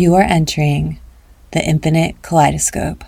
You are entering the infinite kaleidoscope.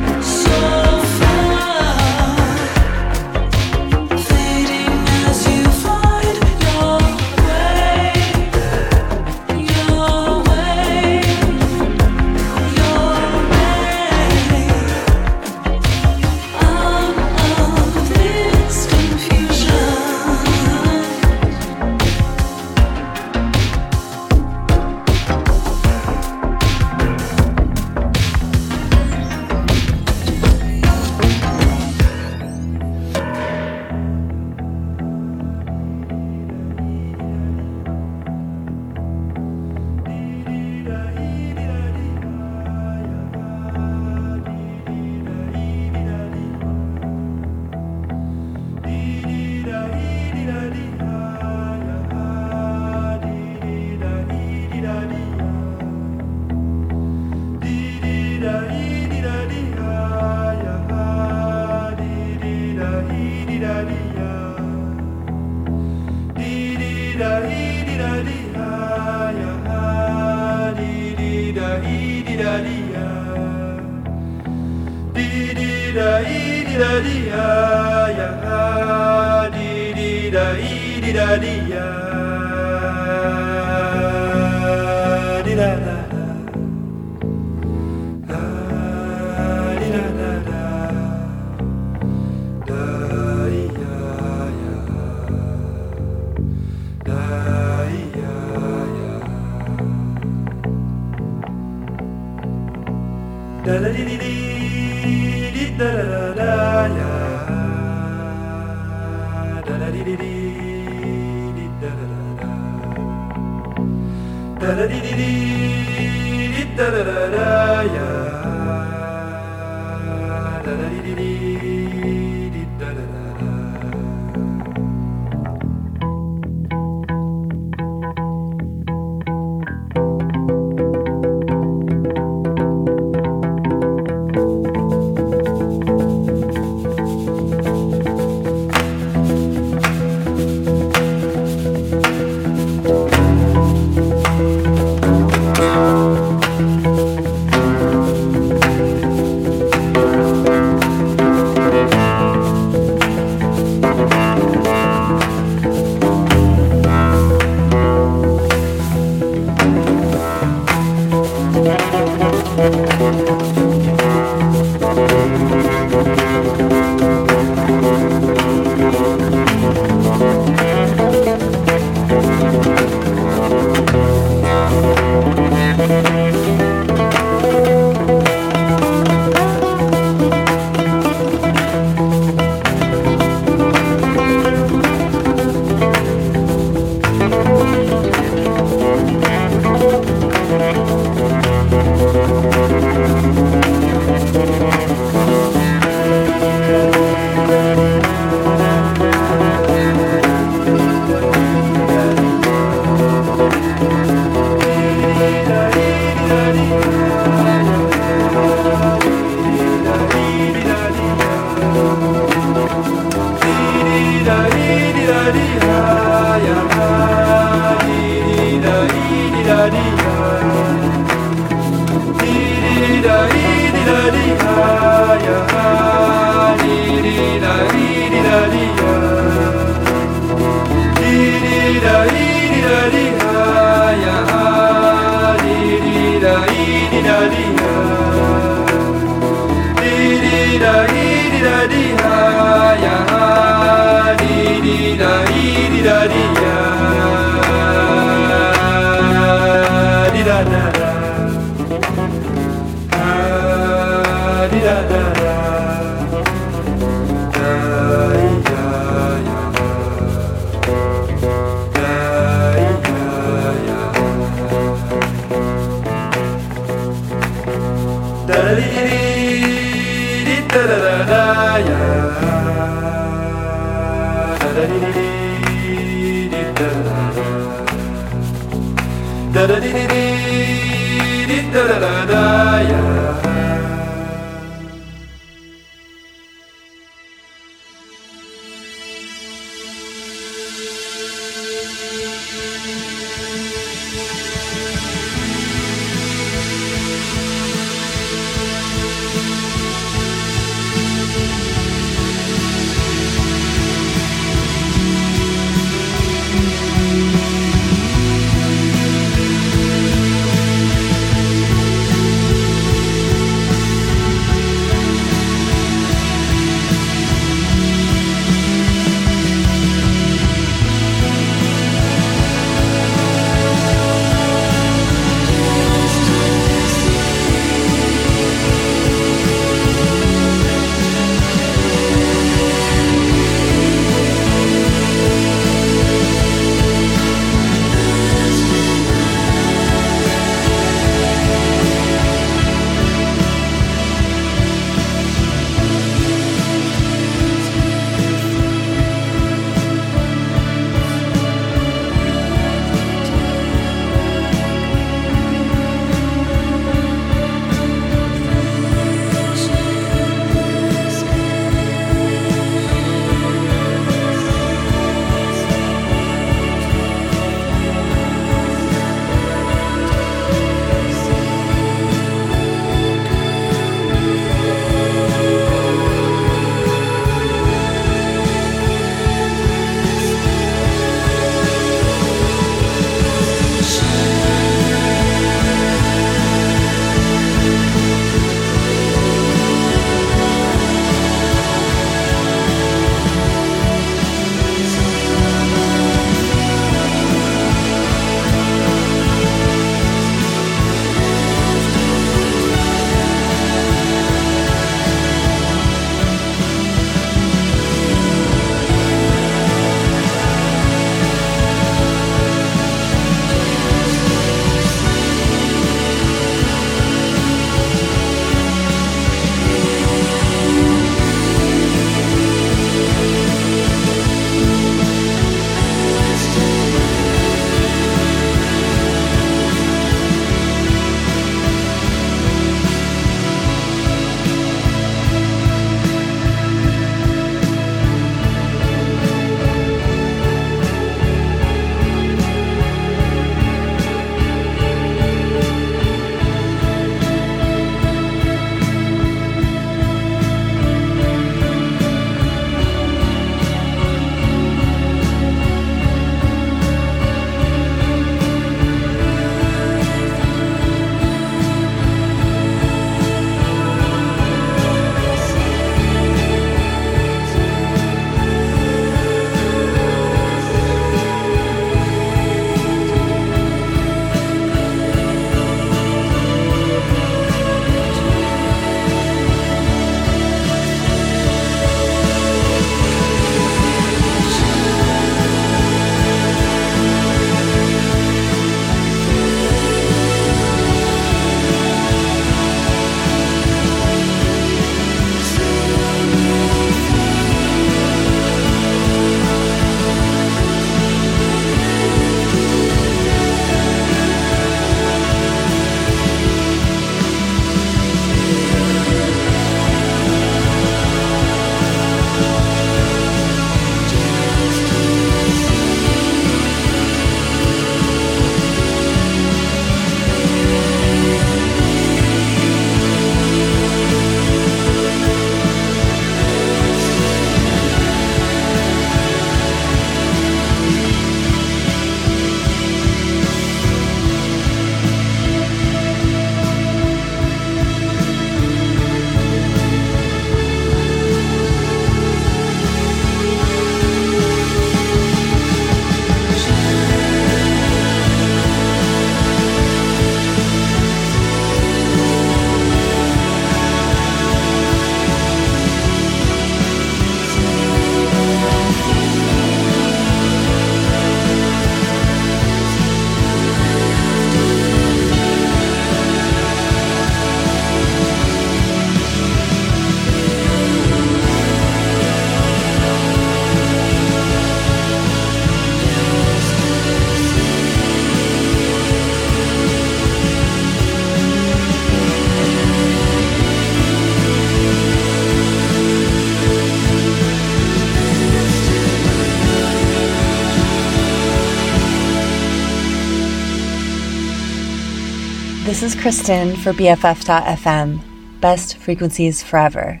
Is Kristen for BFF.fm, Best Frequencies Forever,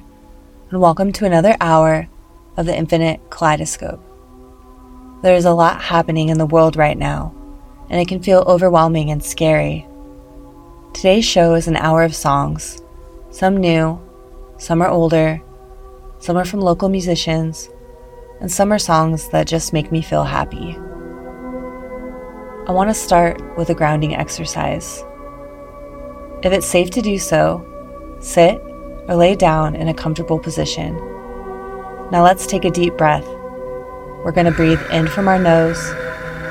and welcome to another hour of the Infinite Kaleidoscope. There is a lot happening in the world right now, and it can feel overwhelming and scary. Today's show is an hour of songs, some new, some are older, some are from local musicians, and some are songs that just make me feel happy. I want to start with a grounding exercise. If it's safe to do so, sit or lay down in a comfortable position. Now let's take a deep breath. We're going to breathe in from our nose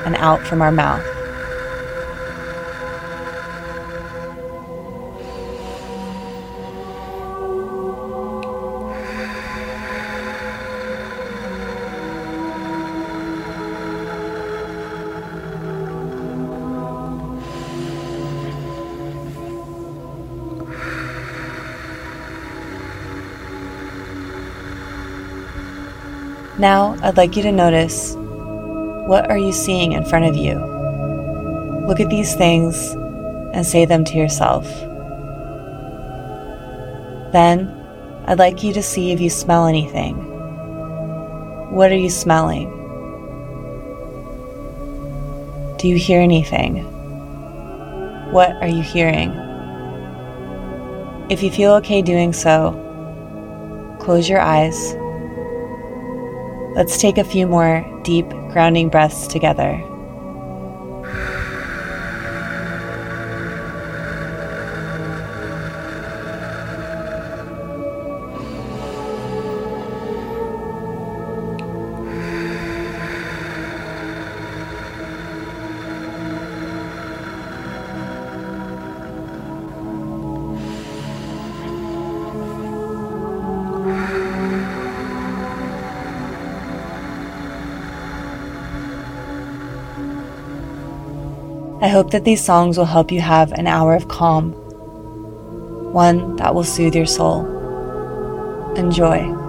and out from our mouth. Now, I'd like you to notice what are you seeing in front of you? Look at these things and say them to yourself. Then, I'd like you to see if you smell anything. What are you smelling? Do you hear anything? What are you hearing? If you feel okay doing so, close your eyes Let's take a few more deep, grounding breaths together. Hope that these songs will help you have an hour of calm, one that will soothe your soul. Enjoy.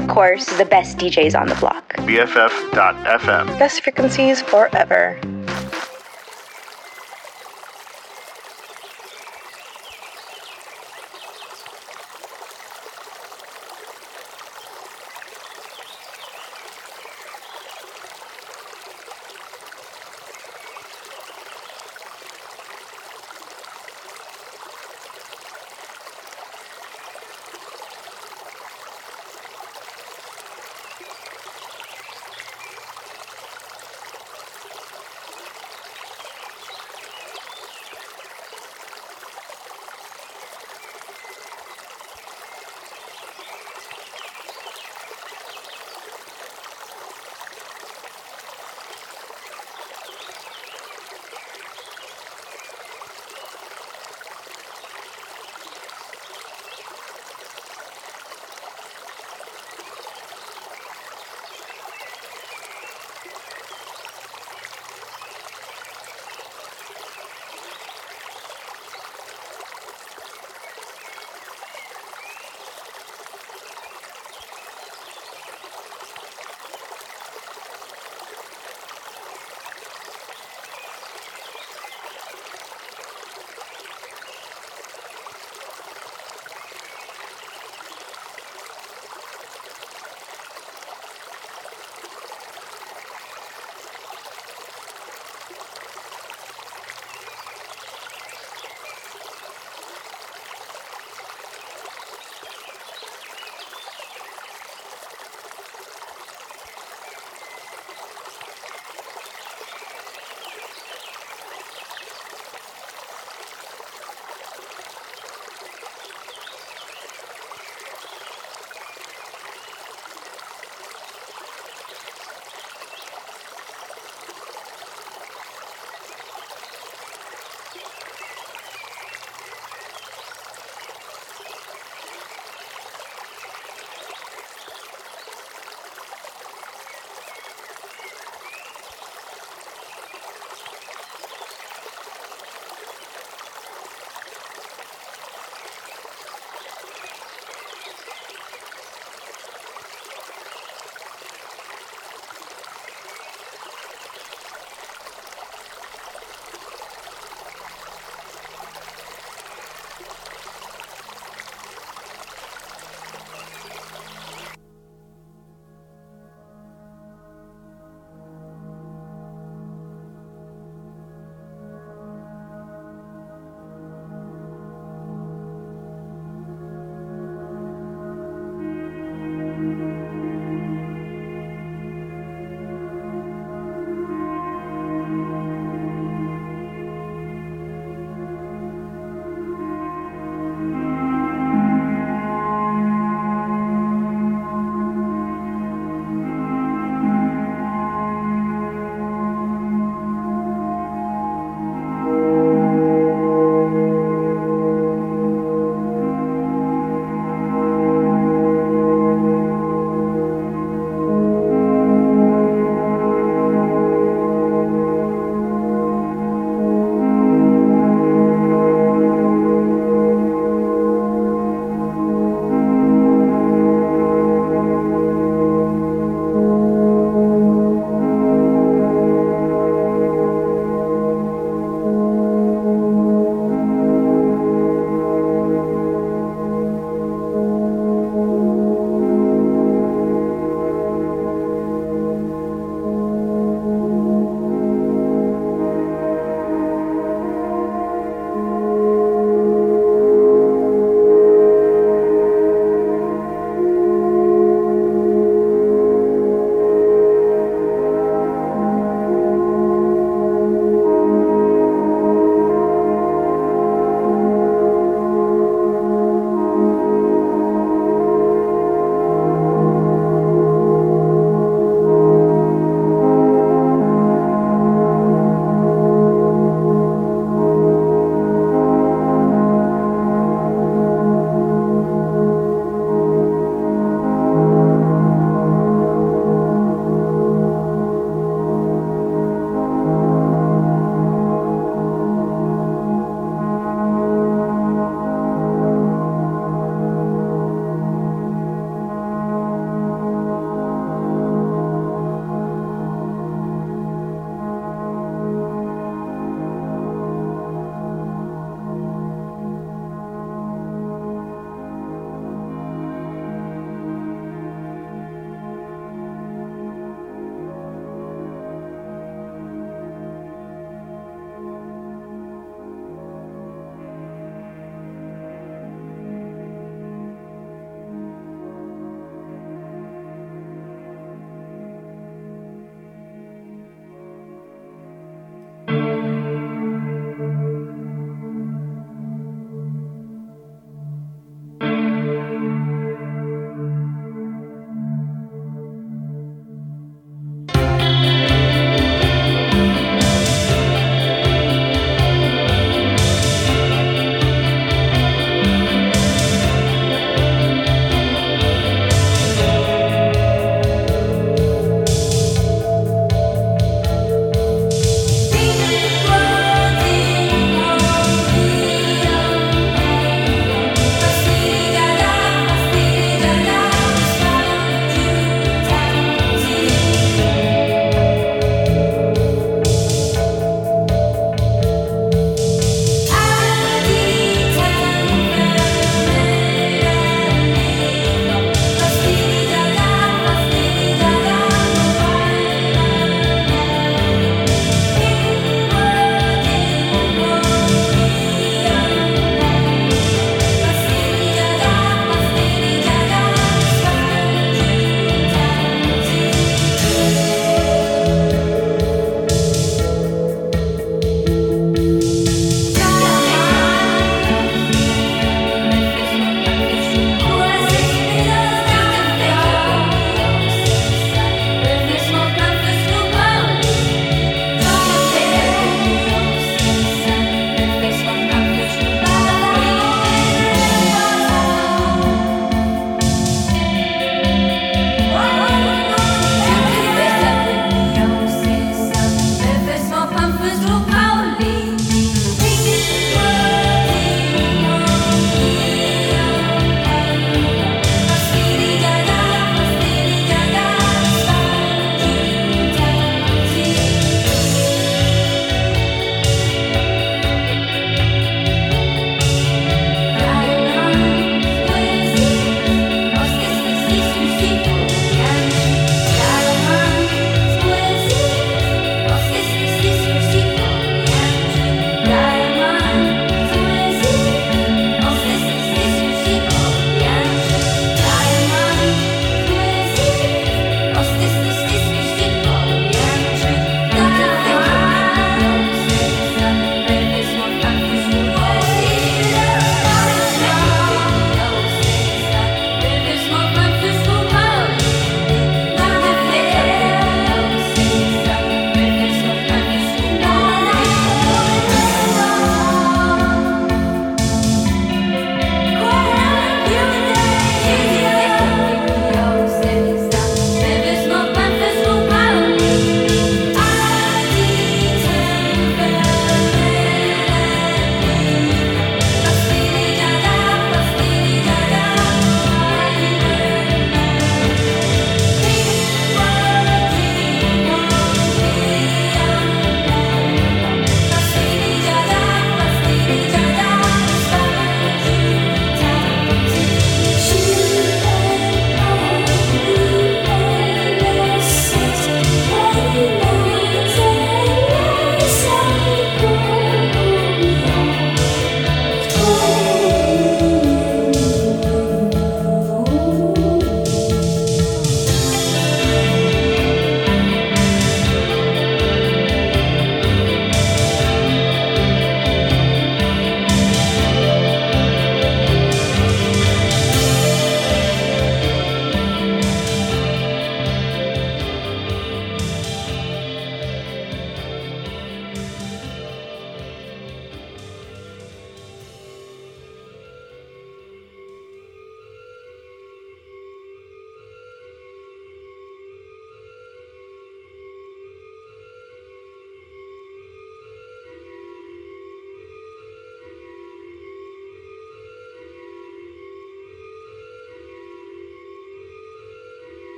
of course, the best DJs on the block. BFF.FM. Best frequencies forever.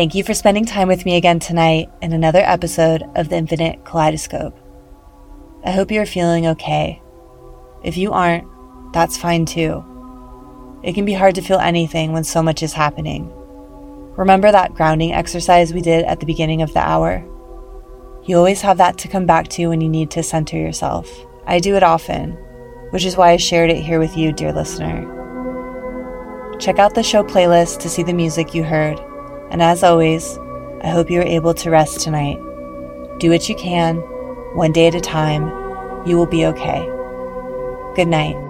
Thank you for spending time with me again tonight in another episode of the Infinite Kaleidoscope. I hope you're feeling okay. If you aren't, that's fine too. It can be hard to feel anything when so much is happening. Remember that grounding exercise we did at the beginning of the hour? You always have that to come back to when you need to center yourself. I do it often, which is why I shared it here with you, dear listener. Check out the show playlist to see the music you heard, and as always, I hope you are able to rest tonight. Do what you can, one day at a time. You will be okay. Good night.